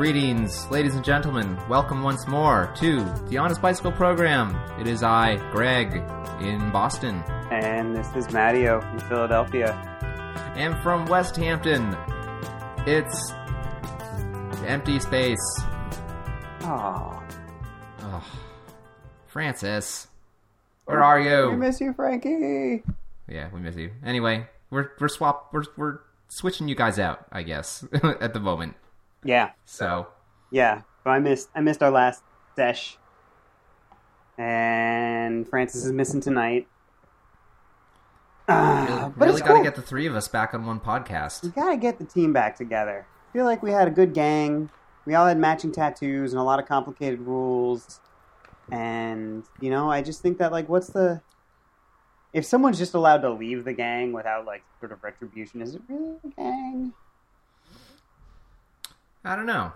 Greetings, ladies and gentlemen. Welcome once more to the Honest Bicycle Program. It is I, Greg, in Boston. And this is mattio from Philadelphia. And from West Hampton, it's empty space. Oh, Oh, Frances, where are you? we miss you, Frankie. Yeah, we miss you. Anyway, we're we're swap we're we're switching you guys out, I guess, at the moment. Yeah, So yeah. So I missed I missed our last sesh, and Frances is missing tonight. Ah, but really got to cool. get the three of us back on one podcast. We gotta get the team back together. I feel like we had a good gang. We all had matching tattoos and a lot of complicated rules. And, you know, I just think that, like, what's the. If someone's just allowed to leave the gang without, like, sort of retribution, is it really a gang? I don't know.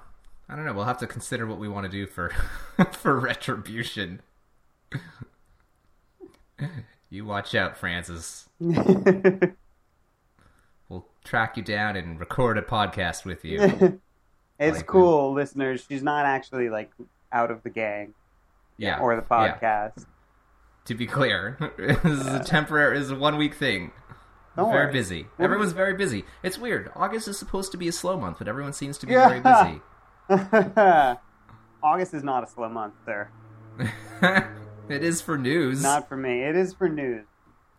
I don't know. We'll have to consider what we want to do for for retribution. you watch out, Frances. We'll track you down and record a podcast with you. it's Like, cool, listeners. She's not actually, like, out of the gang Yeah. or the yeah. podcast. To be clear, this is a temporary, is a one week thing. Don't very worry. busy. We'll- Everyone's very busy. It's weird. August is supposed to be a slow month, but everyone seems to be Yeah. very busy. August is not a slow month, sir. it is for news. Not for me. It is for news,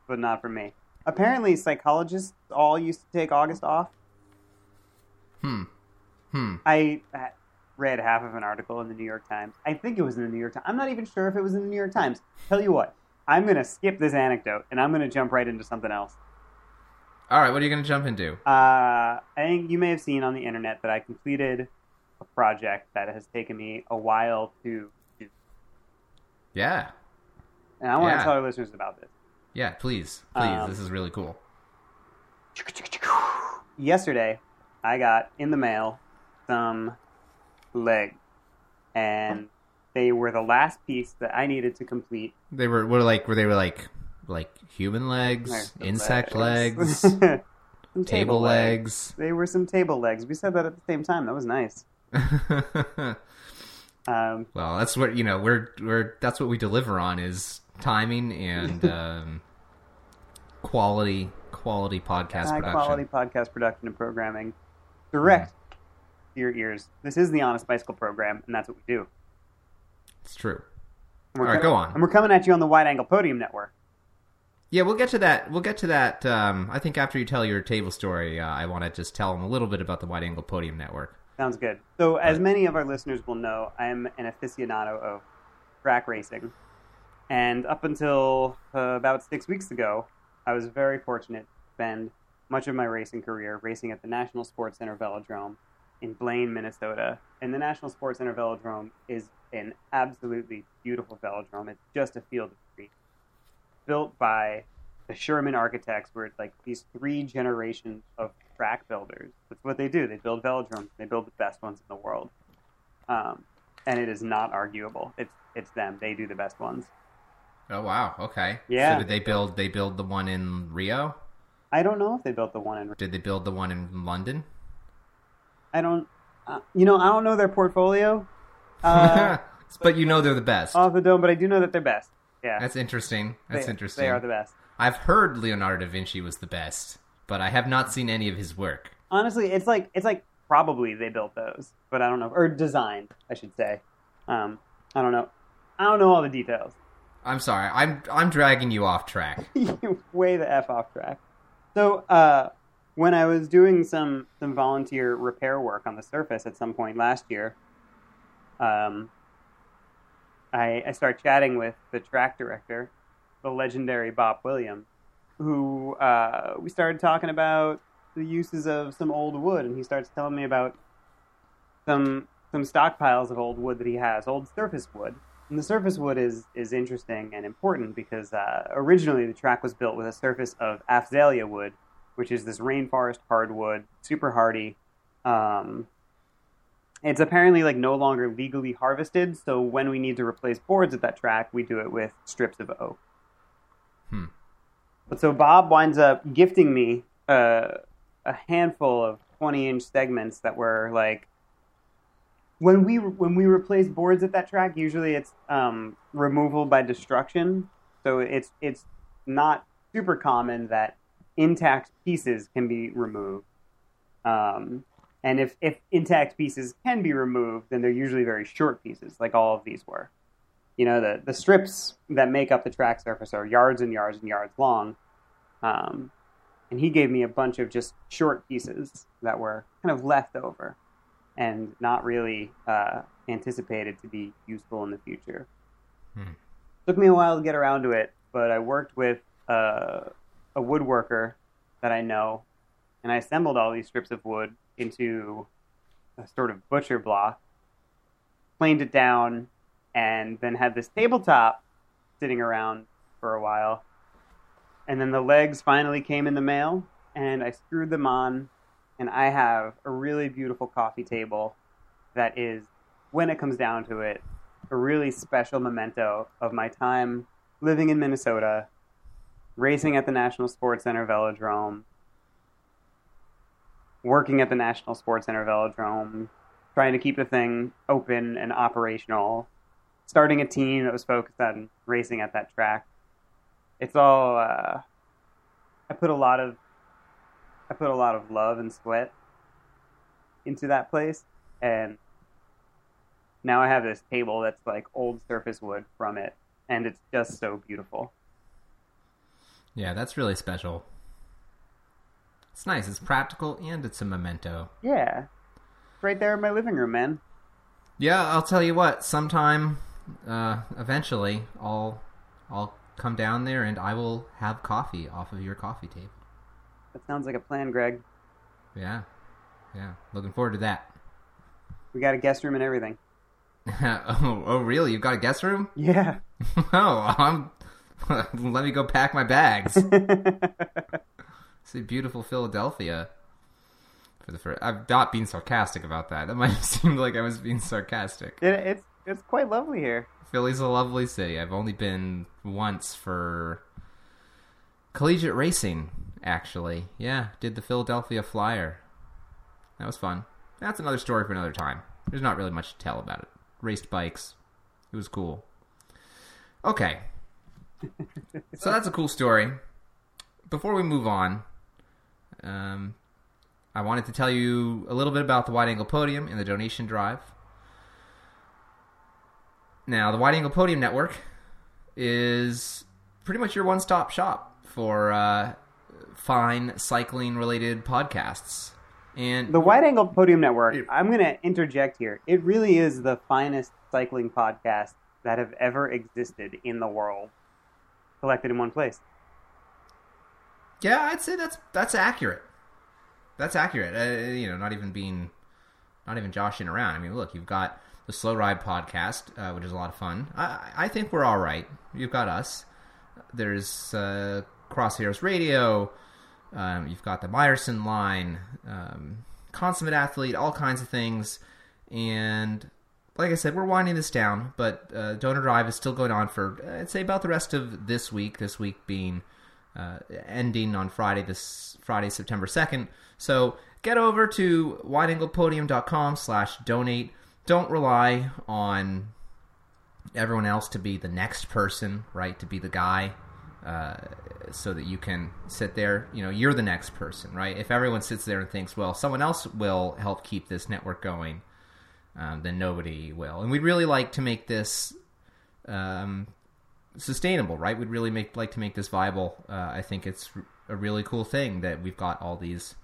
but not for me. Apparently, psychologists all used to take August off. Hmm. Hmm. I read half of an article in the New York Times. I think it was in the New York Times. I'm not even sure if it was in the New York Times. Tell you what, I'm going to skip this anecdote and I'm going to jump right into something else. All right, what are you going to jump into? Uh, I think you may have seen on the internet that I completed a project that has taken me a while to do. Yeah. And I want Yeah. to tell our listeners about this. Yeah, please. Please. Um, this is really cool. yesterday I got in the mail some legs, and they were the last piece that I needed to complete. They were were like were they were like like human legs, insect legs, Some table legs. They were some table legs. We said that at the same time. That was nice. Um, well, that's what you know. We're we're that's what we deliver on is timing and um, quality quality podcast high production. quality podcast production and programming, direct to your ears. This is the Honest Bicycle program, and that's what we do. It's true. All right, go on. And we're coming at you on the Wide Angle Podium Network. Yeah, we'll get to that. We'll get to that. Um, I think after you tell your table story, uh, I want to just tell them a little bit about the Wide Angle Podium Network. Sounds good. So, as many of our listeners will know, I am an aficionado of track racing. And up until uh, about six weeks ago, I was very fortunate to spend much of my racing career racing at the National Sports Center Velodrome in Blaine, Minnesota. And the National Sports Center Velodrome is an absolutely beautiful velodrome. It's just a field of. Built by the Schuermann architects were like these three generations of track builders. That's what they do. They build velodromes. They build the best ones in the world. Um, and it is not arguable. It's it's them. They do the best ones. Oh wow, okay. Yeah. So did they build? They build the one in Rio? I don't know if they built the one in. Did they build the one in London? I don't. Uh, you know, I don't know their portfolio uh, but you know they're the best. off the dome, but I do know that they're best. Yeah, That's interesting. That's they, interesting. They are the best. I've heard Leonardo da Vinci was the best, but I have not seen any of his work. Honestly, it's like it's like probably they built those, but I don't know, or designed, I should say. Um, I don't know. I don't know all the details. I'm sorry. I'm I'm dragging you off track. you way the f off track. So uh, when I was doing some some volunteer repair work on the surface at some point last year, um, I, I started chatting with the track director, the legendary Bob Williams, who uh, we started talking about the uses of some old wood, and he starts telling me about some some stockpiles of old wood that he has, old surface wood. And the surface wood is is interesting and important because uh, originally the track was built with a surface of Afzelia wood, which is this rainforest hardwood, super hardy. Um, it's apparently like no longer legally harvested, so when we need to replace boards at that track, we do it with strips of oak. Hmm. But so Bob winds up gifting me uh, a handful of 20 inch segments that were like when we when we replace boards at that track, usually it's um, removal by destruction. So it's it's not super common that intact pieces can be removed. Um, and if, if intact pieces can be removed, then they're usually very short pieces, like all of these were. You know, the, the strips that make up the track surface are yards and yards and yards long. Um, and he gave me a bunch of just short pieces that were kind of left over and not really uh, anticipated to be useful in the future. Hmm. Took me a while to get around to it, but I worked with uh, a woodworker that I know, and I assembled all these strips of wood into a sort of butcher block, planed it down, and then had this tabletop sitting around for a while. And then the legs finally came in the mail, and I screwed them on, and I have a really beautiful coffee table that is, when it comes down to it, a really special memento of my time living in Minnesota, racing at the National Sports Center Velodrome, working at the National Sports Center Velodrome, trying to keep the thing open and operational, starting a team that was focused on racing at that track. It's all uh, I put a lot of I put a lot of love and sweat into that place, and now I have this table that's like old surface wood from it, and it's just so beautiful. Yeah, that's really special. It's nice. It's practical and it's a memento. Yeah. Right there in my living room, man. Yeah, I'll tell you what. Sometime, uh, eventually, I'll I'll come down there and I will have coffee off of your coffee table. That sounds like a plan, Greg. Yeah, yeah. Looking forward to that. We got a guest room and everything. oh, oh, really? You've got a guest room? Yeah. oh, I'm. Let me go pack my bags. See beautiful Philadelphia. For the first, I'm not being sarcastic about that. That might have seemed like I was being sarcastic. It, it's it's quite lovely here. Philly's a lovely city. I've only been once for collegiate racing. Actually, yeah, did the Philadelphia Flyer. That was fun. That's another story for another time. There's not really much to tell about it. Raced bikes. It was cool. Okay. so that's a cool story. Before we move on, um, I wanted to tell you a little bit about the Wide Angle Podium and the donation drive. Now, the Wide Angle Podium Network is pretty much your one stop shop for uh, fine cycling related podcasts. And the Wide Angle Podium Network, it, I'm going to interject here. It really is the finest cycling podcast that have ever existed in the world, collected in one place. Yeah, I'd say that's that's accurate. That's accurate. Uh, you know, not even being, not even joshing around. I mean, look, you've got the Slow Ride podcast, uh, which is a lot of fun. I, I think we're all right. You've got us. There's uh, Crosshairs Radio. Um, you've got the Meyerson line, um, consummate athlete, all kinds of things. And like I said, we're winding this down, but uh, Donor Drive is still going on for, I'd say, about the rest of this week. This week being uh, ending on Friday, this Friday, September 2nd. So get over to wideanglepodium.com slash donate. Don't rely on everyone else to be the next person, right? To be the guy. Uh, so that you can sit there, you know, you're the next person, right? If everyone sits there and thinks, well, someone else will help keep this network going, um, then nobody will. And we'd really like to make this um, sustainable, right? We'd really make like to make this viable. Uh, I think it's a really cool thing that we've got all these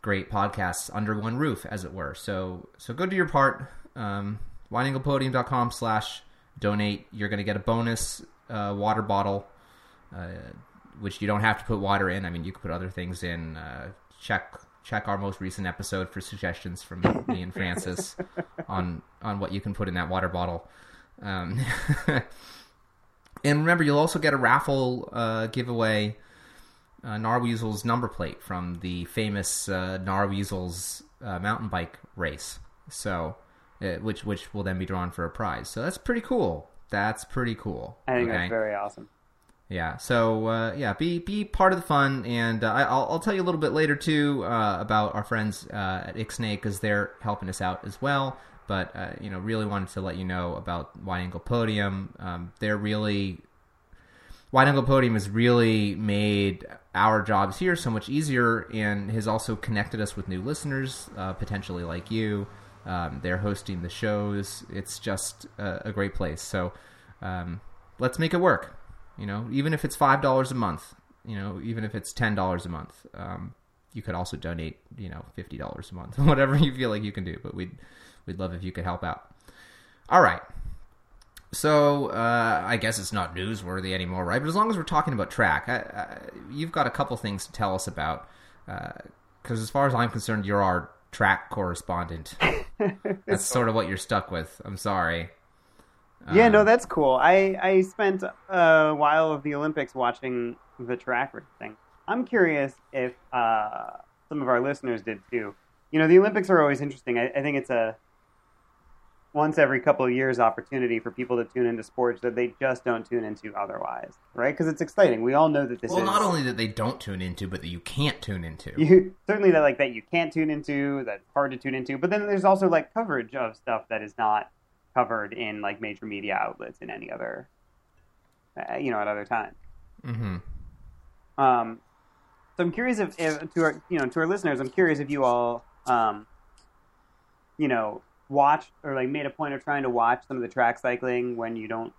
great podcasts under one roof, as it were. So so go do your part. Um, wideanglepodium.com slash donate. You're going to get a bonus uh, water bottle, uh, which you don't have to put water in. I mean, you can put other things in. Uh, check check our most recent episode for suggestions from me and Frances on on what you can put in that water bottle. Um, And remember, you'll also get a raffle uh, giveaway uh, Narweasel's number plate from the famous uh, Narweasel's uh, mountain bike race. So, uh, which which will then be drawn for a prize. So that's pretty cool. That's pretty cool. I think okay? that's very awesome. Yeah. So uh, yeah, be be part of the fun, and uh, I- I'll, I'll tell you a little bit later too uh, about our friends uh, at Icksnay because they're helping us out as well. But uh, you know, really wanted to let you know about Wide Angle Podium. Um, they're really Wide Angle Podium has really made our jobs here so much easier, and has also connected us with new listeners, uh, potentially like you. Um, they're hosting the shows. It's just a, a great place. So um, let's make it work. You know, even if it's five dollars a month, you know, even if it's ten dollars a month, um, you could also donate, you know, fifty dollars a month, whatever you feel like you can do. But we'd we'd love if you could help out. All right. So uh, I guess it's not newsworthy anymore, right? But as long as we're talking about track, I, I, you've got a couple things to tell us about. Because as far as I'm concerned, you're our track correspondent. That's sort of what you're stuck with. I'm sorry. Yeah, Um, no, that's cool. I I spent a while of the Olympics watching the track thing. I'm curious if uh, some of our listeners did too. You know, the Olympics are always interesting. I, I think it's a once every couple of years opportunity for people to tune into sports that they just don't tune into otherwise, right? Because it's exciting. We all know that this Well, is not only that they don't tune into, but that you can't tune into. you certainly that like that you can't tune into that's hard to tune into but then there's also like coverage of stuff that is not covered in like major media outlets in any other uh, you know at other times hmm um so i'm curious if, if to our you know to our listeners i'm curious if you all um you know watched or like made a point of trying to watch some of the track cycling when you don't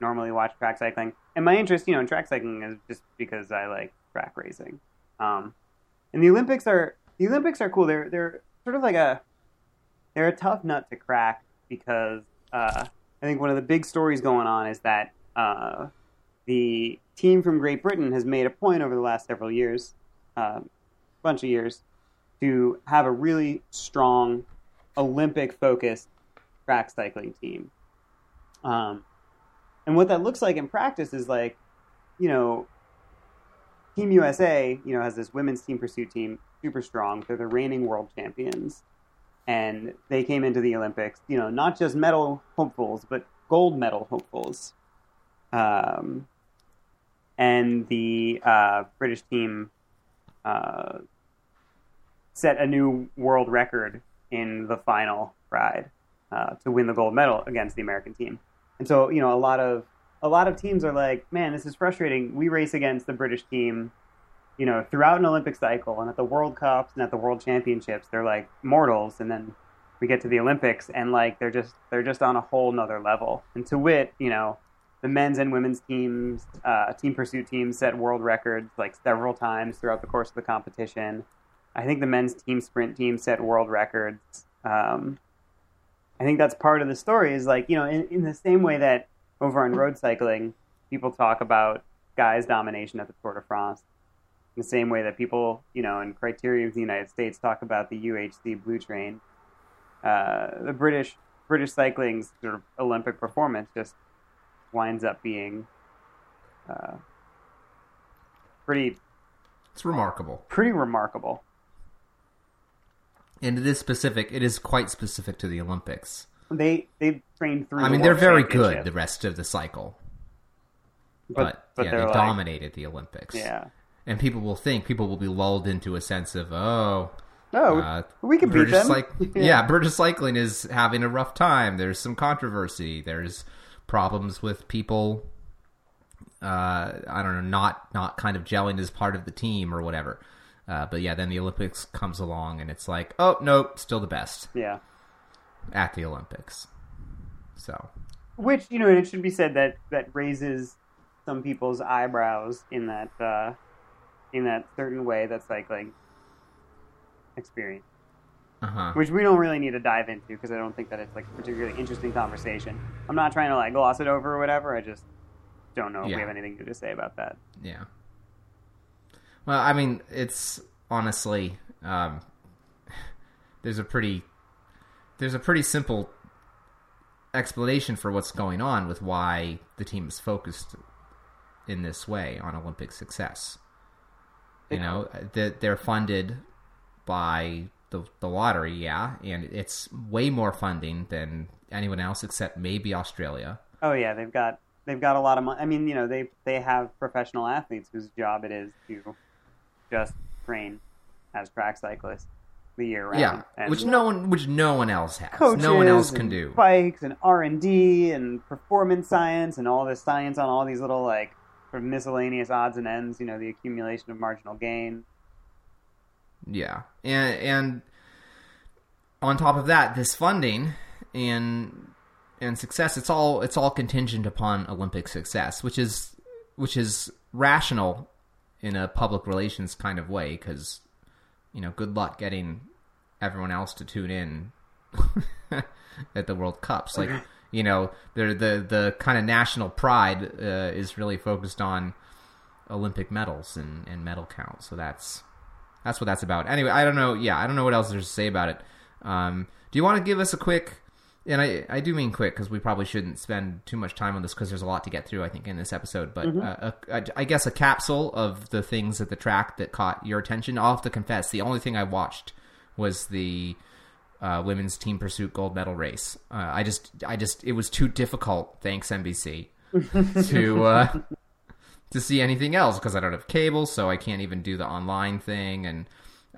normally watch track cycling. And my interest you know in track cycling is just because i like track racing. Um and the olympics are the olympics are cool. They're they're sort of like a they're a tough nut to crack because uh, I think one of the big stories going on is that uh, the team from Great Britain has made a point over the last several years, uh, bunch of years, to have a really strong Olympic focused track cycling team. Um, and what that looks like in practice is like, you know, Team USA, you know, has this women's team pursuit team, super strong. They're the reigning world champions and they came into the Olympics, you know, not just medal hopefuls, but gold medal hopefuls. Um, and the uh, British team uh, set a new world record in the final ride uh, to win the gold medal against the American team. And so, you know, a lot of a lot of teams are like, "Man, this is frustrating. We race against the British team." you know, throughout an Olympic cycle and at the World Cups and at the World Championships, they're like mortals, and then we get to the Olympics and like they're just they're just on a whole nother level. And to wit, you know, the men's and women's teams, uh, team pursuit teams set world records like several times throughout the course of the competition. I think the men's team sprint team set world records. Um, I think that's part of the story. Is like you know, in, in the same way that over on road cycling, people talk about Sky's domination at the Tour de France in the same way that people, you know, in criteria of the United States talk about the UHC Blue Train, uh, the British British cycling's sort of Olympic performance just winds up being uh, pretty It's remarkable, pretty remarkable. And it is specific. It is quite specific to the Olympics. They they train through. I the mean, they're very good the rest of the cycle, but but, but yeah, they're like, dominated the Olympics. Yeah. and people will think people will be lulled into a sense of oh. Oh, uh, we can beat British them. cyc- yeah. British cycling is having a rough time. There's some controversy. There's problems with people. Uh, I don't know, not not kind of gelling as part of the team or whatever. Uh, but yeah, then the Olympics comes along and it's like, oh nope, still the best yeah. at the Olympics. So Which you know, and it should be said that that raises some people's eyebrows in that uh, in that certain way that cycling experience, uh huh. which we don't really need to dive into because I don't think that it's like a particularly interesting conversation. I'm not trying to like gloss it over or whatever. I just don't know if Yeah. we have anything to say about that. Yeah. Well, I mean, it's honestly um, there's a pretty there's a pretty simple explanation for what's going on with why the team is focused in this way on Olympic success. You know, that they're funded by the the lottery, yeah, and it's way more funding than anyone else except maybe Australia. Oh yeah, they've got they've got a lot of money. I mean, you know, they they have professional athletes whose job it is to just train as track cyclists the year round. Yeah, And which no one, which no one else has. coaches no one else can do. bikes and R and D and performance science and all this science on all these little like sort of miscellaneous odds and ends. You know, the accumulation of marginal gain. Yeah, and and on top of that, this funding and and success it's all it's all contingent upon Olympic success, which is which is rational in a public relations kind of way because you know good luck getting everyone else to tune in at the World Cups. Like you know, the the the kind of national pride uh, is really focused on Olympic medals and, and medal count. So that's that's what that's about. Anyway, I don't know. Yeah, I don't know what else there's to say about it. Um, do you want to give us a quick? And I, I do mean quick because we probably shouldn't spend too much time on this because there's a lot to get through. I think in this episode, but uh, a, a, I guess a capsule of the things at the track that caught your attention. I'll have to confess, the only thing I watched was the uh, women's team pursuit gold medal race. Uh, I just, I just, it was too difficult. Thanks NBC to uh, to see anything else because I don't have cable, so I can't even do the online thing. And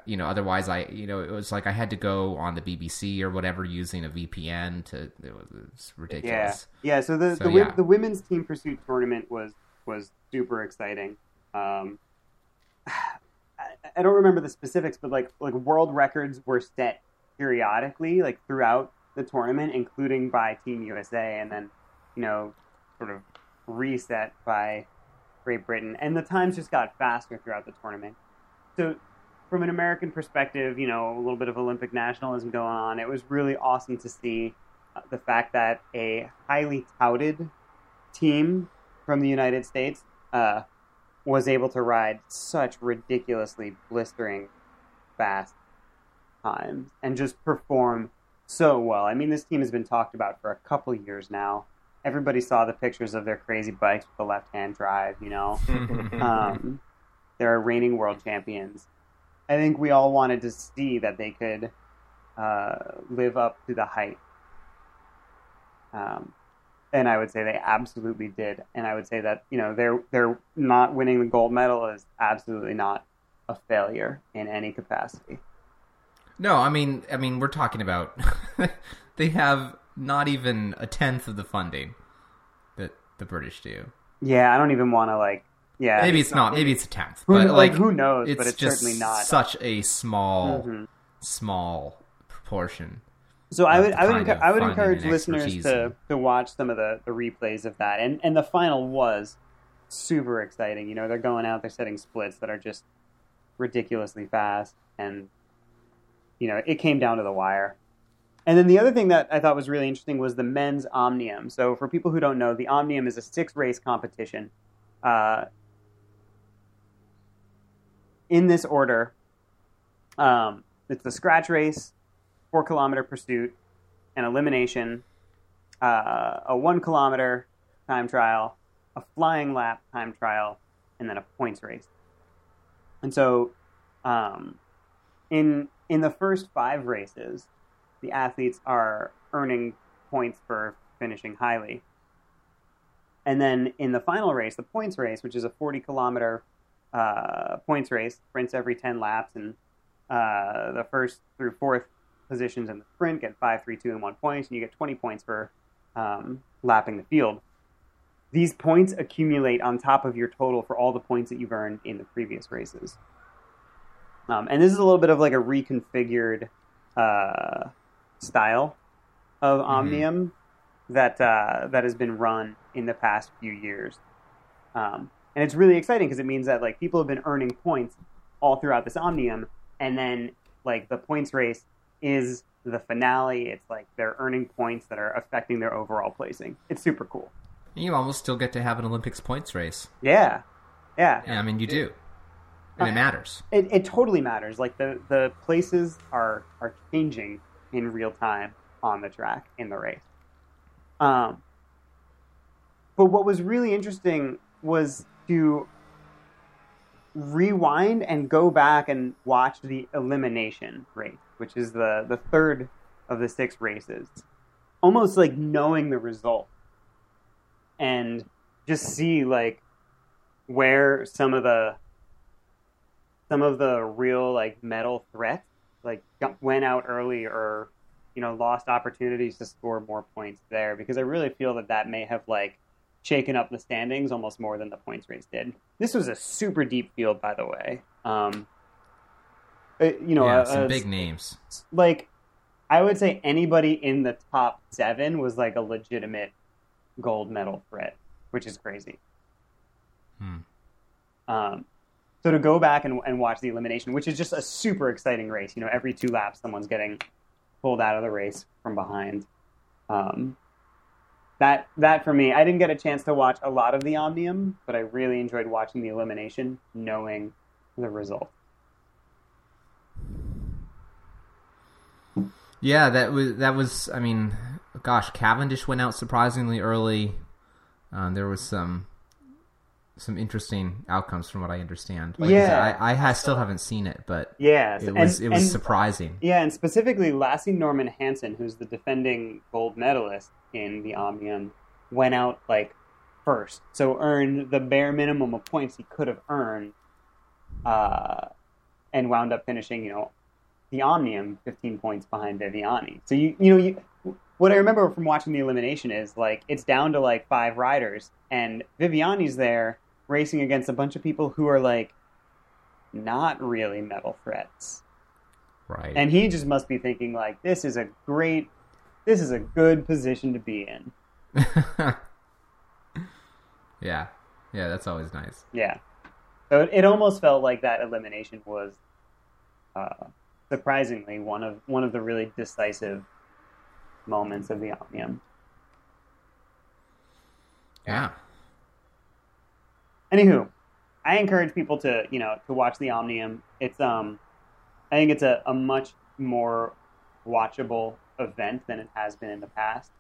you know, otherwise, I you know, it was like I had to go on the BBC or whatever using a VPN to. It was, it was Yeah, ridiculous. yeah. So the So, the, yeah. the women's team pursuit tournament was was super exciting. Um, I, I don't remember the specifics, but like like world records were set periodically, like throughout the tournament, including by Team USA, and then you know sort of reset by Great Britain, and the times just got faster throughout the tournament. So from an American perspective, you know, a little bit of Olympic nationalism going on. It was really awesome to see uh, the fact that a highly touted team from the United States uh, was able to ride such ridiculously blistering fast times and just perform so well. I mean, this team has been talked about for a couple years now. Everybody saw the pictures of their crazy bikes with the left-hand drive, you know. um, they're reigning world champions. I think we all wanted to see that they could uh, live up to the hype. Um, and I would say they absolutely did. And I would say that you know they're they're not winning the gold medal is absolutely not a failure in any capacity. No, I mean, I mean, we're talking about they have not even a tenth of the funding that the British do. Yeah, I don't even want to like. Yeah, maybe it's not. Maybe it's a tenth. Who- But like, who knows, It's but it's just certainly not. such a small, Mhm. small proportion. So I would I would encu- I would encourage listeners to to watch some of the, the replays of that, and and the final was super exciting. You know, they're going out, they're setting splits that are just ridiculously fast, and you know, it came down to the wire. And then the other thing that I thought was really interesting was the men's Omnium. So for people who don't know, the Omnium is a six race competition. Uh, in this order, um, it's the scratch race, four kilometer pursuit, an elimination, uh, a one kilometer time trial, a flying lap time trial, and then a points race. And so, um, in in the first five races, the athletes are earning points for finishing highly. And then in the final race, the points race, which is a 40 kilometer uh, points race, sprints every 10 laps, and uh, the first through fourth positions in the sprint get five, three, two, and one points, and you get 20 points for um, lapping the field. These points accumulate on top of your total for all the points that you've earned in the previous races. Um, and this is a little bit of like a reconfigured uh, style of Omnium that uh, that has been run in the past few years. Um, and it's really exciting because it means that like people have been earning points all throughout this Omnium, and then like the points race is the finale. It's like they're earning points that are affecting their overall placing. It's super cool. You almost still get to have an Olympics points race. Yeah, yeah. yeah I mean, you do, and it Uh, matters. It, it totally matters. Like the the places are are changing in real time on the track in the race. Um, but what was really interesting was to rewind and go back and watch the elimination race, which is the the third of the six races, almost like knowing the result. And just see like where some of the some of the real like medal threats like went out early or you know lost opportunities to score more points there. Because I really feel that that may have like shaken up the standings almost more than the points race did. This was a super deep field, by the way. Um, uh, you know, yeah, uh, some uh, big names. like I would say anybody in the top seven was like a legitimate gold medal threat, which is crazy. Hmm. Um, so to go back and, and watch the elimination, which is just a super exciting race, you know, every two laps someone's getting pulled out of the race from behind. Um, that that for me, I didn't get a chance to watch a lot of the Omnium, but I really enjoyed watching the elimination, knowing the result. Yeah, that was that was. I mean, gosh, Cavendish went out surprisingly early. Um, there was some some interesting outcomes from what I understand. Like Yeah. I, I still haven't seen it, but yeah, it was and- it was and- surprising. Yeah, and specifically, Lasse Norman Hansen, who's the defending gold medalist in the Omnium, went out like first, so earned the bare minimum of points he could have earned, uh, and wound up finishing, you know, the Omnium 15 points behind Viviani. So you you know you. What I remember from watching the elimination is like it's down to like five riders, and Viviani's there racing against a bunch of people who are like not really medal threats. Right. And he just must be thinking like, this is a great, this is a good position to be in. yeah, yeah, that's always nice. Yeah. So it, it almost felt like that elimination was, uh, surprisingly one of one of the really decisive moments of the Omnium. Yeah. Anywho, I encourage people to you know to watch the Omnium. It's um, I think it's a, a much more watchable event than it has been in the past.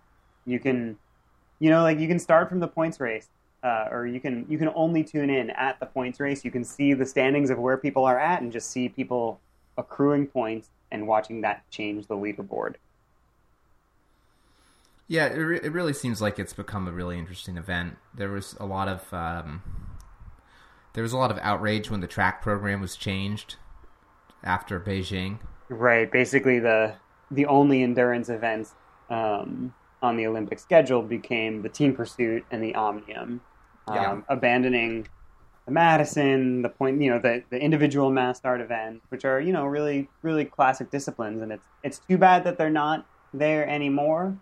You can, you know, like you can start from the points race, uh, or you can you can only tune in at the points race. You can see the standings of where people are at, and just see people accruing points and watching that change the leaderboard. Yeah, it, re- it really seems like it's become a really interesting event. There was a lot of um, there was a lot of outrage when the track program was changed after Beijing. Right. Basically, the the only endurance events um, on the Olympic schedule became the team pursuit and the omnium, um, Yeah. abandoning the Madison, the point, you know, the the individual mass start events, which are you know really really classic disciplines, and it's it's too bad that they're not there anymore.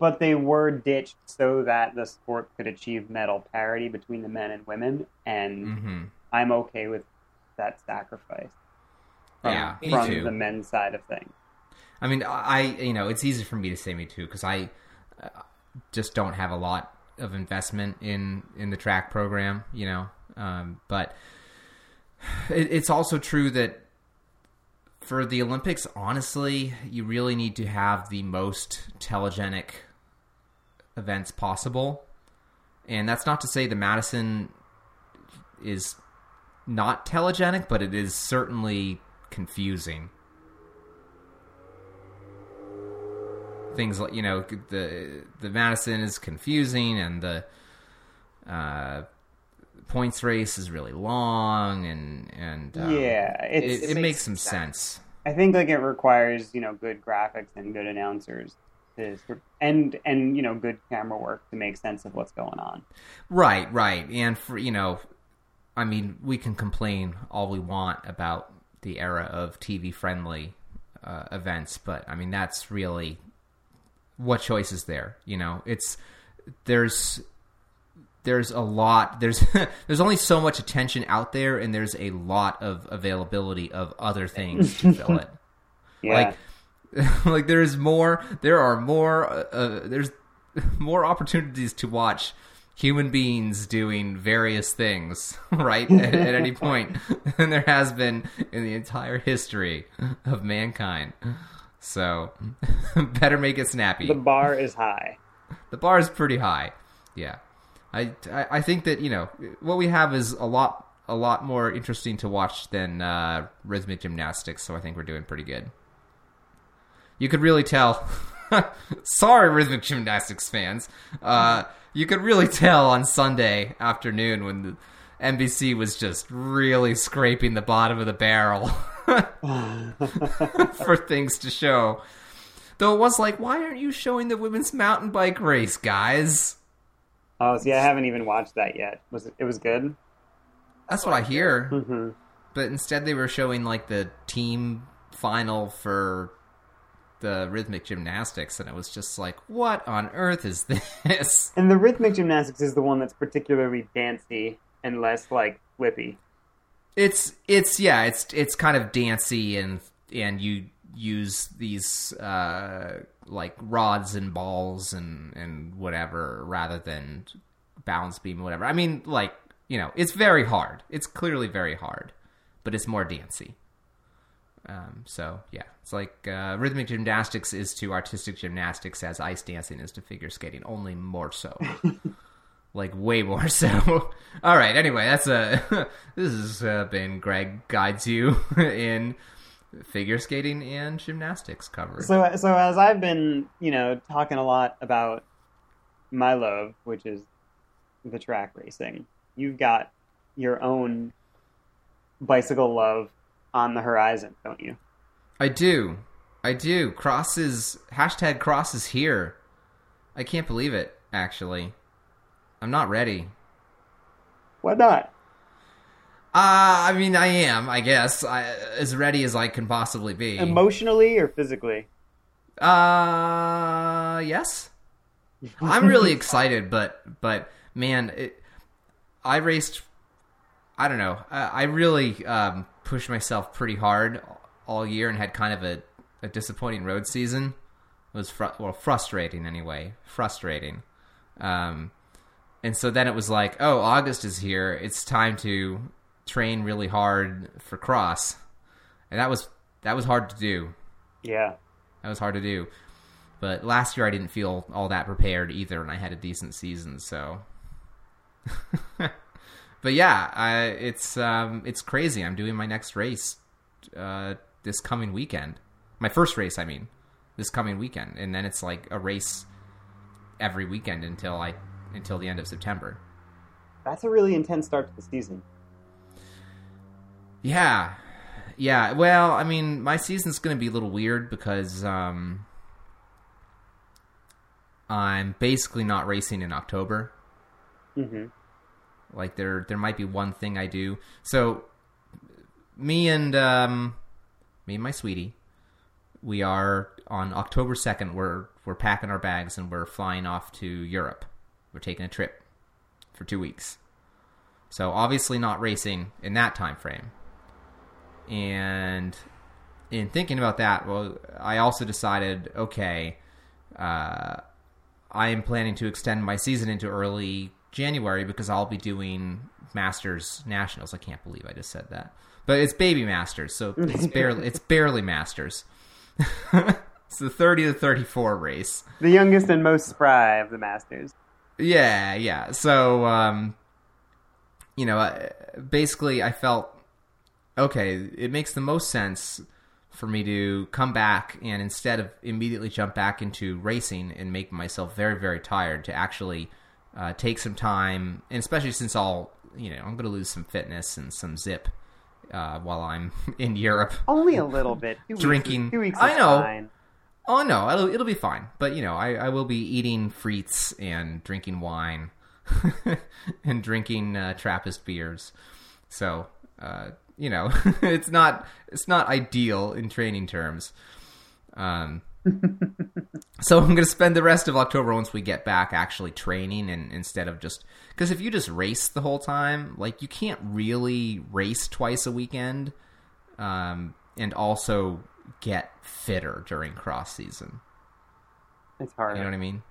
But they were ditched so that the sport could achieve medal parity between the men and women, and hmm I'm okay with that sacrifice from, Yeah, me from too. the men's side of things. I mean, I you know it's easy for me to say me too because I uh, just don't have a lot of investment in in the track program, you know. Um, but it, it's also true that for the Olympics, honestly, you really need to have the most telegenic events possible, and that's not to say the Madison is not telegenic, but it is certainly confusing. things like you know the the Madison is confusing and the uh, points race is really long and and um, Yeah, it, it's- it, it makes makes some sense. I think like it requires you know good graphics and good announcers to and and you know good camera work to make sense of what's going on. Right, right, and for you know, I mean, we can complain all we want about the era of TV friendly uh, events, but I mean that's really what choice is there. You know, it's there's there's a lot there's there's only so much attention out there, and there's a lot of availability of other things to fill it. Yeah, Like like there's more there are more uh, uh, there's more opportunities to watch human beings doing various things right at, at any point than there has been in the entire history of mankind so better make it snappy the bar is high. the bar is pretty high. Yeah, I, I I think that you know what we have is a lot a lot more interesting to watch than uh, rhythmic gymnastics. So I think we're doing pretty good. You could really tell. Sorry, rhythmic gymnastics fans. Uh, you could really tell on Sunday afternoon when the NBC was just really scraping the bottom of the barrel for things to show. Though it was like, why aren't you showing the women's mountain bike race, guys? Oh, see, I haven't even watched that yet. Was it? It was good. That's what I hear. hmm But instead, they were showing like the team final for the rhythmic gymnastics, and it was just like, what on earth is this? And the rhythmic gymnastics is the one that's particularly dancey and less like flippy. It's it's yeah, it's it's kind of dancey and and you use these uh like rods and balls and and whatever rather than balance beam whatever. I mean like, you know, it's very hard. It's clearly very hard, but it's more dancey. Um, so yeah, it's like uh, rhythmic gymnastics is to artistic gymnastics as ice dancing is to figure skating, only more so. like way more so. All right. Anyway, that's a this has uh, been Greg guides you in figure skating and gymnastics covered. So, so as I've been, you know, talking a lot about my love, which is the track racing, you've got your own bicycle love on the horizon, don't you? I do, I do. Cross is hashtag cross is here. I can't believe it. Actually, I'm not ready. Why not? Uh, I mean, I am. I guess I, as ready as I can possibly be. Emotionally or physically? Uh, yes. I'm really excited, but but man, it, I raced. I don't know. I, I really um, pushed myself pretty hard all year and had kind of a, a disappointing road season. It was fr- well frustrating anyway, frustrating. Um, and so then it was like, oh, August is here. It's time to train really hard for cross, and that was that was hard to do. Yeah. That was hard to do. But last year I didn't feel all that prepared either, and I had a decent season. So, but yeah, I, it's um, it's crazy. I'm doing my next race uh, this coming weekend. My first race, I mean, this coming weekend, and then it's like a race every weekend until I until the end of September. That's a really intense start to the season. Yeah. Yeah. Well, I mean, my season's going to be a little weird because um, I'm basically not racing in October. hmm Like there, there might be one thing I do. So, me and um, me and my sweetie, we are on October second. We're we're packing our bags and we're flying off to Europe. We're taking a trip for two weeks. So obviously not racing in that time frame. And in thinking about that, well, I also decided, okay, uh, I am planning to extend my season into early January because I'll be doing Masters Nationals. I can't believe I just said that, but it's Baby Masters, so it's barely it's barely Masters. it's the thirty to thirty four race. The youngest and most spry of the Masters. Yeah, yeah. So, um, you know, basically, I felt okay. It makes the most sense for me to come back and instead of immediately jump back into racing and make myself very, very tired, to actually uh, take some time, and especially since I'll, you know, I'm going to lose some fitness and some zip uh, while I'm in Europe. Only a little bit. Two Drinking- Weeks, two weeks. I know. Fine. Oh no, it'll it'll be fine. But you know, I, I will be eating frites and drinking wine and drinking uh, Trappist beers. So uh, you know, it's not it's not ideal in training terms. Um, so I'm going to spend the rest of October once we get back actually training, and instead of just because if you just race the whole time, like you can't really race twice a weekend, um, and also get fitter during cross season. It's hard. You know what I mean?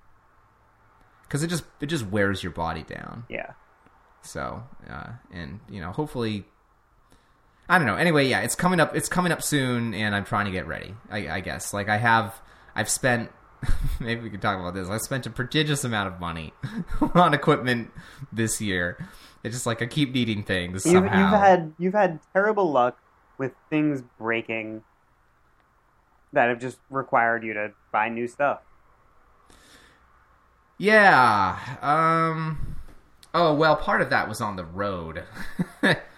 Because it just it just wears your body down. Yeah. So, uh, and you know, hopefully, I don't know. Anyway, yeah, it's coming up. It's coming up soon, and I'm trying to get ready. I, I guess. Like I have, I've spent. maybe we could talk about this. I've spent a prodigious amount of money on equipment this year. It's just like I keep needing things You've, somehow. you've had you've had terrible luck with things breaking that have just required you to buy new stuff. Yeah. Um. Oh well, part of that was on the road.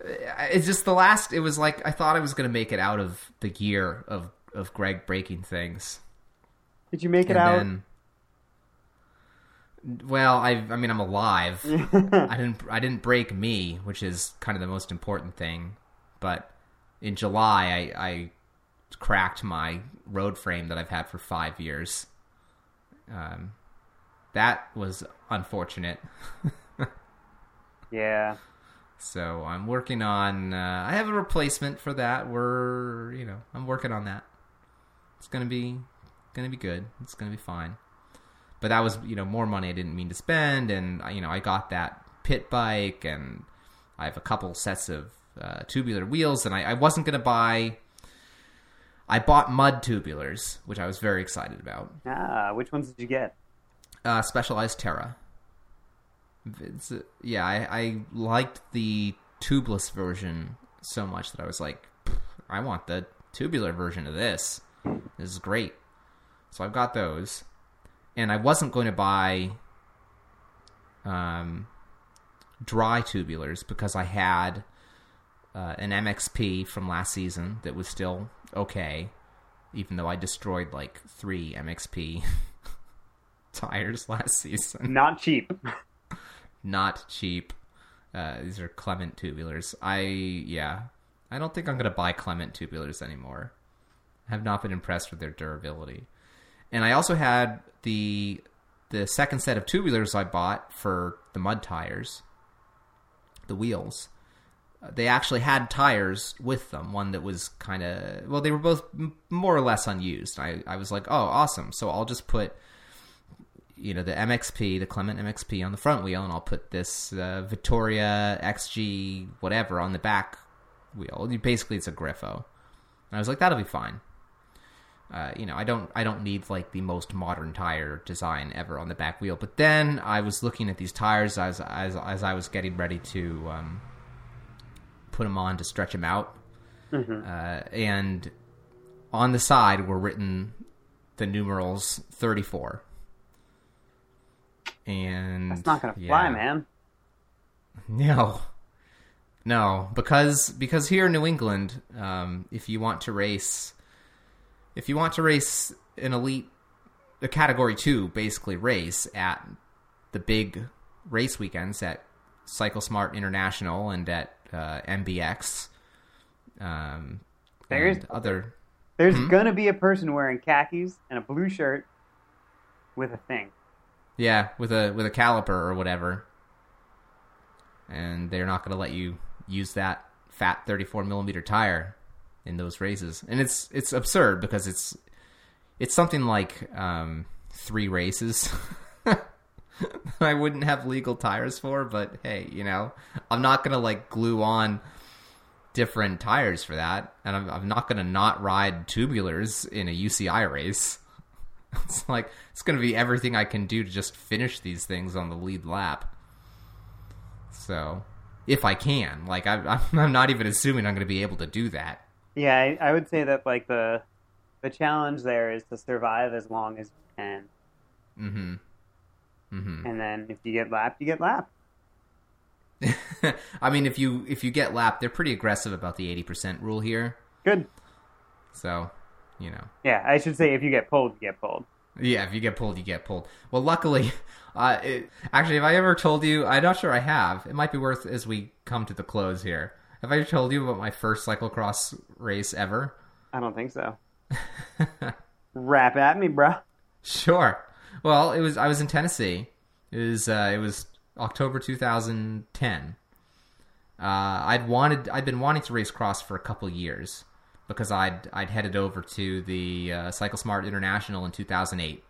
it's just the last. It was like I thought I was going to make it out of the year of of Greg breaking things. Did you make it and out? Then, well, I I mean I'm alive. I didn't I didn't break me, which is kind of the most important thing. But in July, I, I cracked my road frame that I've had for five years. Um, that was unfortunate. yeah. So I'm working on. Uh, I have a replacement for that. We're you know I'm working on that. It's gonna be gonna be good. It's gonna be fine. But that was you know more money I didn't mean to spend, and you know I got that pit bike, and I have a couple sets of uh, tubular wheels, and I, I wasn't gonna buy. I bought mud tubulars, which I was very excited about. Ah, which ones did you get? Uh, Specialized Terra. It's, yeah, I, I liked the tubeless version so much that I was like, I want the tubular version of this. This is great. So I've got those, and I wasn't going to buy um, dry tubulars because I had uh, an MXP from last season that was still okay, even though I destroyed like three MXP tires last season. Not cheap. Not cheap. Uh, these are Clement tubulars. I yeah, I don't think I'm gonna buy Clement tubulars anymore. I have not been impressed with their durability. And I also had the the second set of tubulars I bought for the mud tires, the wheels. Uh, They actually had tires with them. One that was kind of well, they were both more or less unused. I I was like, oh, awesome. So I'll just put you know the MXP, the Clement MXP on the front wheel, and I'll put this uh, Vittoria XG whatever on the back wheel. Basically, it's a Grifo. And I was like, that'll be fine. Uh, you know, I don't, I don't need like the most modern tire design ever on the back wheel. But then I was looking at these tires as as as I was getting ready to um, put them on to stretch them out, Mhm. uh, and on the side were written the numerals thirty four. And That's not gonna fly, man. No, no, because because here in New England, um, if you want to race, if you want to race an elite, a Category Two basically race at the big race weekends at Cycle Smart International and at uh, NBX, um, There's- other. There's Hmm? gonna be a person wearing khakis and a blue shirt with a thing. Yeah, with a with a caliper or whatever, and they're not going to let you use that fat 34 millimeter tire in those races, and it's it's absurd because it's it's something like um, three races. I wouldn't have legal tires for, but hey, you know, I'm not gonna like glue on different tires for that, and I'm, I'm not gonna not ride tubulars in a UCI race. It's like it's going to be everything I can do to just finish these things on the lead lap. So, if I can, like I, I'm, I'm not even assuming I'm going to be able to do that. Yeah, I, I would say that like the the challenge there is to survive as long as you can, Mm-hmm. Mm-hmm. and then if you get lapped, you get lapped. I mean, if you if you get lapped, they're pretty aggressive about the 80% rule here. Good. So, you know, Yeah, I should say if you get pulled, you get pulled. yeah, if you get pulled, you get pulled. Well, luckily, uh, it, actually, if I ever told you, I'm not sure I have. It might be worth as we come to the close here. Have I told you about my first cyclocross race ever? I don't think so. Rap at me, bruh. Sure. Well, it was I was in Tennessee. It was uh, it was October 2010. Uh, I'd wanted I'd been wanting to race cross for a couple years because I'd I'd headed over to the uh, Cycle Smart International in 2008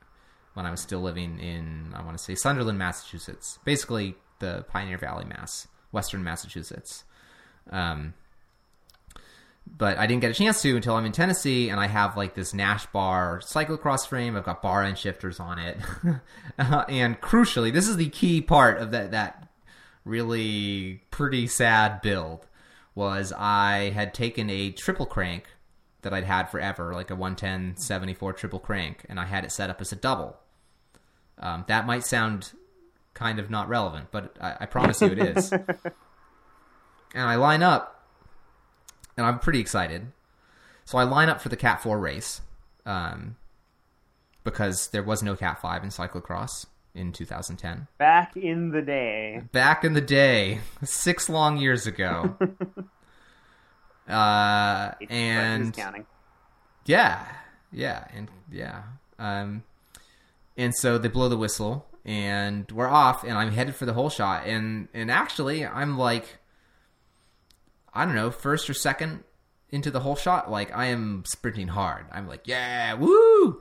when I was still living in I want to say Sunderland, Massachusetts, basically the Pioneer Valley, Mass, Western Massachusetts. Um, but I didn't get a chance to until I'm in Tennessee and I have like this Nashbar cyclocross frame. I've got bar end shifters on it, uh, and crucially, this is the key part of that that really pretty sad build was I had taken a triple crank that I'd had forever, like a 110 74 triple crank, and I had it set up as a double. Um, that might sound kind of not relevant, but I, I promise you it is. and I line up, and I'm pretty excited. So I line up for the Cat 4 race um, because there was no Cat 5 in cyclocross in 2010. Back in the day. Back in the day, six long years ago. uh, and counting? yeah, yeah, and yeah. Um, and so they blow the whistle, and we're off, and I'm headed for the whole shot, and and actually, I'm like, I don't know, first or second into the whole shot, like I am sprinting hard. I'm like, yeah, woo!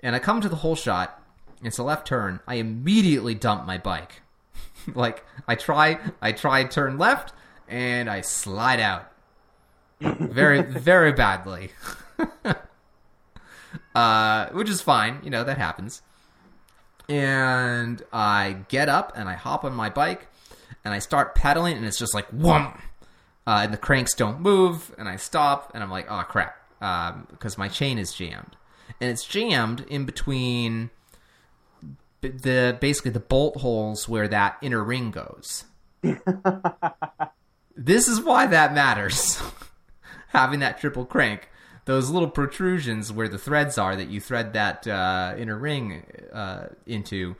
And I come to the whole shot. It's a left turn. I immediately dump my bike. like I try, I try turn left, and I slide out very, very badly. uh, which is fine. You know that happens. And I get up and I hop on my bike and I start pedaling, and it's just like whum, uh, and the cranks don't move, and I stop, and I'm like, oh crap, because my chain is jammed, and it's jammed in between the basically the bolt holes where that inner ring goes. this is why that matters. Having that triple crank, those little protrusions where the threads are that you thread that uh, inner ring uh, into,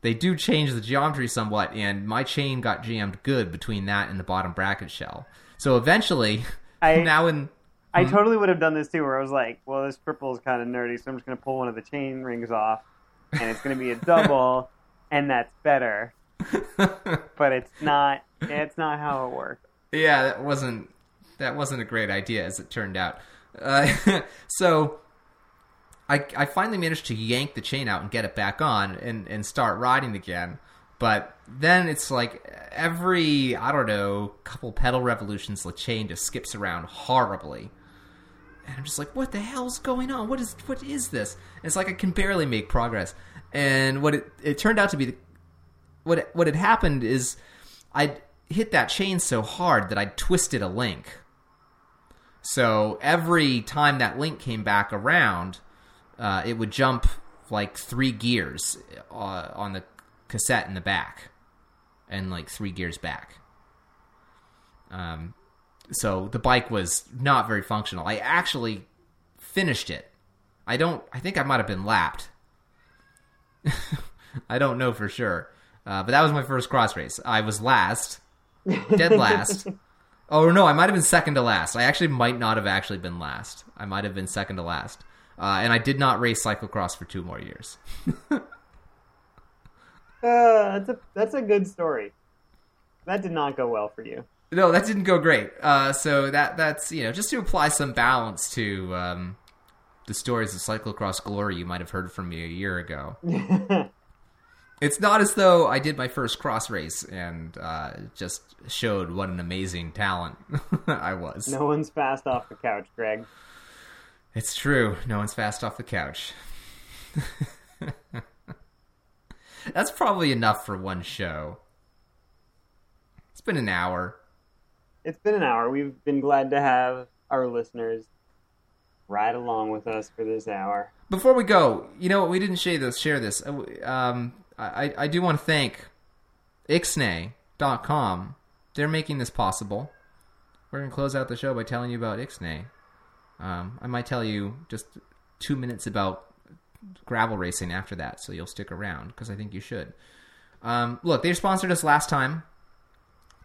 they do change the geometry somewhat. And my chain got jammed good between that and the bottom bracket shell. So eventually, I- now in I totally would have done this too, where I was like, well, this triple is kind of nerdy, so I'm just going to pull one of the chain rings off, and it's going to be a double, and that's better. But it's not. It's not how it works. Yeah, that wasn't that wasn't a great idea as it turned out. Uh, so I I finally managed to yank the chain out and get it back on and and start riding again. But then it's like every I don't know couple pedal revolutions, the chain just skips around horribly. I'm just like, what the hell's going on? What is what is this? And it's like I can barely make progress. And what it it turned out to be, the, what what had happened is I'd hit that chain so hard that I'd twisted a link. So every time that link came back around, uh, it would jump like three gears uh, on the cassette in the back, and like three gears back. Um, so the bike was not very functional. I actually finished it. I don't. I think I might have been lapped. I don't know for sure, uh, but that was my first cross race. I was last, dead last. Oh no, I might have been second to last. I actually might not have actually been last. I might have been second to last, uh, and I did not race cyclocross for two more years. Uh, that's a that's a good story. That did not go well for you. No, that didn't go great. Uh, so that that's you know just to apply some balance to um, the stories of cyclocross glory you might have heard from me a year ago. it's not as though I did my first cross race and uh, just showed what an amazing talent I was. no one's fast off the couch, Greg. It's true. No one's fast off the couch. That's probably enough for one show. It's been an hour. It's been an hour. We've been glad to have our listeners ride along with us for this hour. Before we go, you know what? We didn't share this. Share this. Uh, Um, I I do want to thank Icksnay.com. They're making this possible. We're gonna close out the show by telling you about Icksnay. Um, I might tell you just two minutes about gravel racing after that, so you'll stick around because I think you should. Um, look, they sponsored us last time.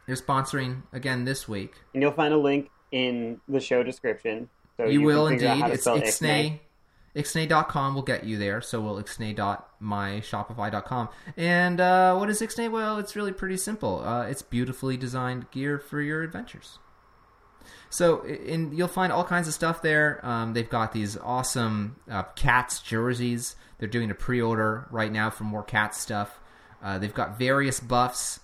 They're sponsoring again this week. And you'll find a link in the show description. So You, can will indeed. It's Icksnay. Icksnay.com will get you there. So will icksnay.myshopify.com. And uh, what is Icksnay? Well, it's really pretty simple. Uh, it's beautifully designed gear for your adventures. So in, you'll find all kinds of stuff there. Um, they've got these awesome uh, cats jerseys. They're doing a pre-order right now for more cat stuff. Uh, they've got various buffs.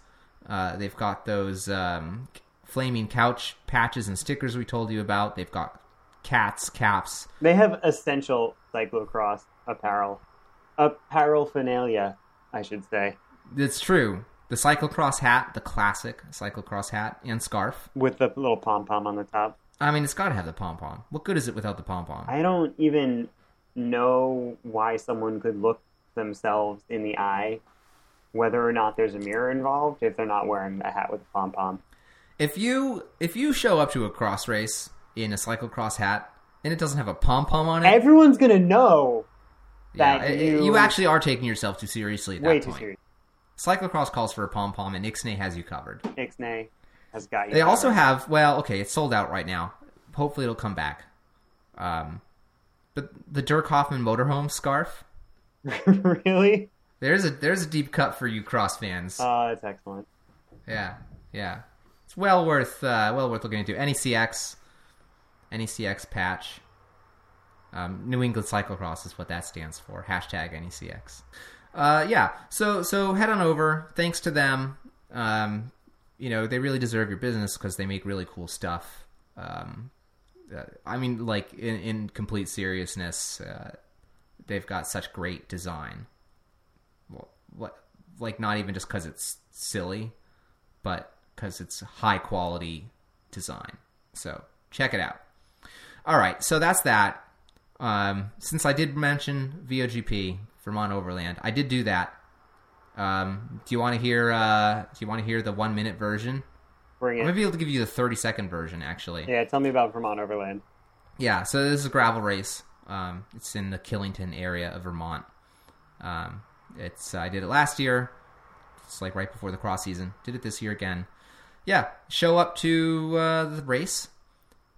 Uh, they've got those um, flaming couch patches and stickers we told you about. They've got cats, caps. They have essential cyclocross apparel. Apparel finalia, I should say. It's true. The cyclocross hat, the classic cyclocross hat and scarf. With the little pom pom on the top. I mean, it's got to have the pom pom. What good is it without the pom pom? I don't even know why someone could look themselves in the eye, whether or not there's a mirror involved, if they're not wearing a hat with a pom pom. If you if you show up to a cross race in a cyclocross hat and it doesn't have a pom pom on it, Everyone's gonna know that it- you, you actually are taking yourself too seriously at that way too point. serious. Cyclocross calls for a pom pom, and Icksnay has you covered. Icksnay has got you. They also have well, okay, it's sold out right now. Hopefully, it'll come back. Um, but the Dirk Hoffman motorhome scarf. really. There's a there's a deep cut for you cross fans. Oh, that's excellent. yeah, yeah, it's well worth uh, well worth looking into. NECX, NECX patch. Um, New England Cyclocross is what that stands for. Hashtag NECX. Uh, yeah, so so head on over. Thanks to them. Um, you know they really deserve your business because they make really cool stuff. Um, uh, I mean, like in, in complete seriousness, uh, they've got such great design. Like not even just because it's silly, but because it's high quality design. So check it out. All right, so that's that. Um, since I did mention VOGP, Vermont Overland, I did do that. Um, do you want to hear? Uh, do you want to hear the one minute version? Bring I'm it. gonna be able to give you the 30 second version, actually. Yeah, tell me about Vermont Overland. Yeah, so this is a gravel race. Um, it's in the Killington area of Vermont. Um, it's I did it last year. It's like right before the cross season. Did it this year again. Yeah, show up to uh, the race.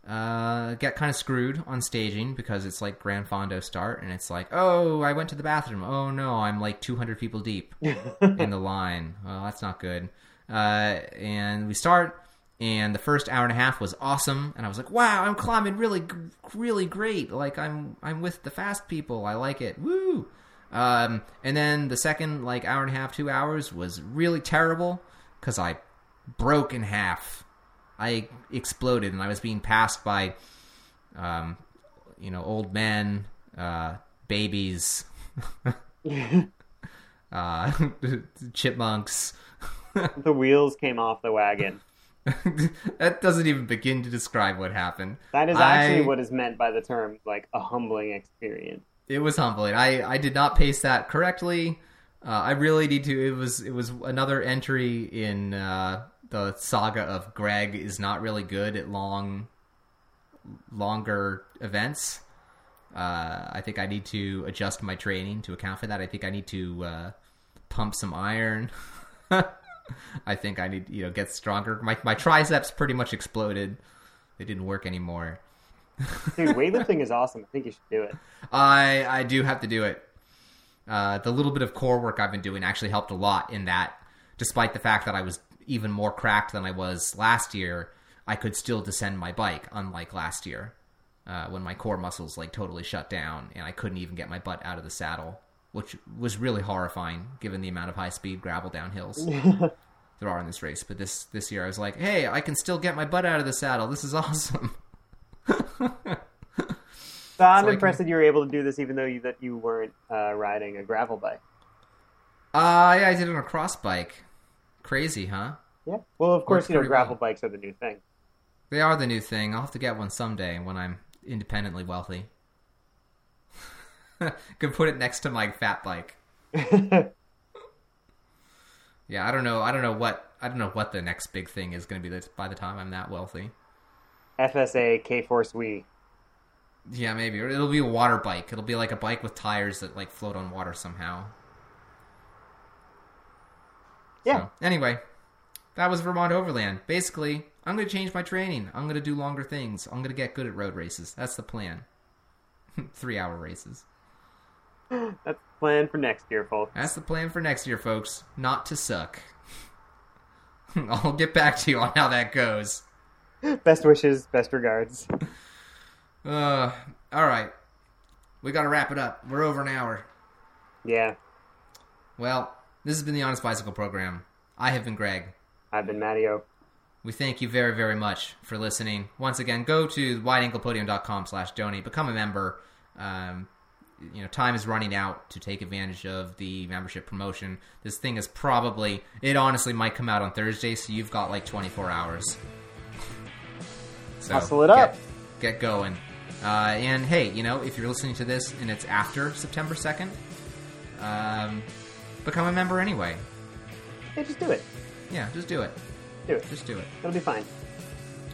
Uh, get kind of screwed on staging because it's like Gran Fondo start, and it's like, oh, I went to the bathroom. Oh no, I'm like 200 people deep in the line. Well, that's not good. Uh, and we start, and the first hour and a half was awesome, and I was like, wow, I'm climbing really, really great. Like I'm, I'm with the fast people. I like it. Woo! Um, and then the second like hour and a half, two hours was really terrible because I broke in half. I exploded, and I was being passed by, um, you know, old men, uh, babies, uh, chipmunks. the wheels came off the wagon. that doesn't even begin to describe what happened. That is actually I- what is meant by the term, like a humbling experience. It was humbling. I, I did not pace that correctly. Uh, I really need to. It was it was another entry in uh, the saga of Greg is not really good at long, longer events. Uh, I think I need to adjust my training to account for that. I think I need to uh, pump some iron. I think I need you know get stronger. My my triceps pretty much exploded. They didn't work anymore. Dude, weightlifting is awesome. I think you should do it. I I do have to do it. Uh, the little bit of core work I've been doing actually helped a lot in that. Despite the fact that I was even more cracked than I was last year, I could still descend my bike, unlike last year, uh, when my core muscles like totally shut down and I couldn't even get my butt out of the saddle, which was really horrifying given the amount of high speed gravel downhills there are in this race. But this this year I was like, hey, I can still get my butt out of the saddle. This is awesome. So I'm So impressed that you were able to do this, even though you, that you weren't uh, riding a gravel bike. Uh, yeah, I did it on a cross bike. Crazy, huh? Yeah. Well, of course, you know gravel well. bikes are the new thing. They are the new thing. I'll have to get one someday when I'm independently wealthy. Could put it next to my fat bike. Yeah, I don't know. I don't know what I don't know what the next big thing is going to be by the time I'm that wealthy. FSA K Force WE. Yeah, maybe or it'll be a water bike. It'll be like a bike with tires that like float on water somehow. Yeah. So, anyway, that was Vermont Overland. Basically, I'm going to change my training. I'm going to do longer things. I'm going to get good at road races. That's the plan. Three hour races. That's the plan for next year, folks. That's the plan for next year, folks. Not to suck. I'll get back to you on how that goes. Best wishes, best regards. Uh, all right. We got to wrap it up. We're over an hour. Yeah. Well, this has been the Honest Bicycle Program. I have been Greg. I've been mattio. We thank you very, very much for listening. Once again, go to wideanglepodium.com slash donate. Become a member. Um, you know, time is running out to take advantage of the membership promotion. This thing is probably, it honestly might come out on Thursday, so you've got like 24 hours. So Hustle it up. Get, get going. Uh, and hey, you know, if you're listening to this and it's after September 2nd, um, become a member anyway. Hey, just do it. Yeah, just do it. Do it. Just do it. It'll be fine.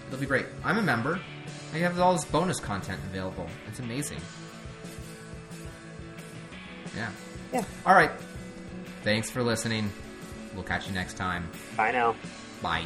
It'll be great. I'm a member. I have all this bonus content available. It's amazing. Yeah. Yeah. All right. Thanks for listening. We'll catch you next time. Bye now. Bye.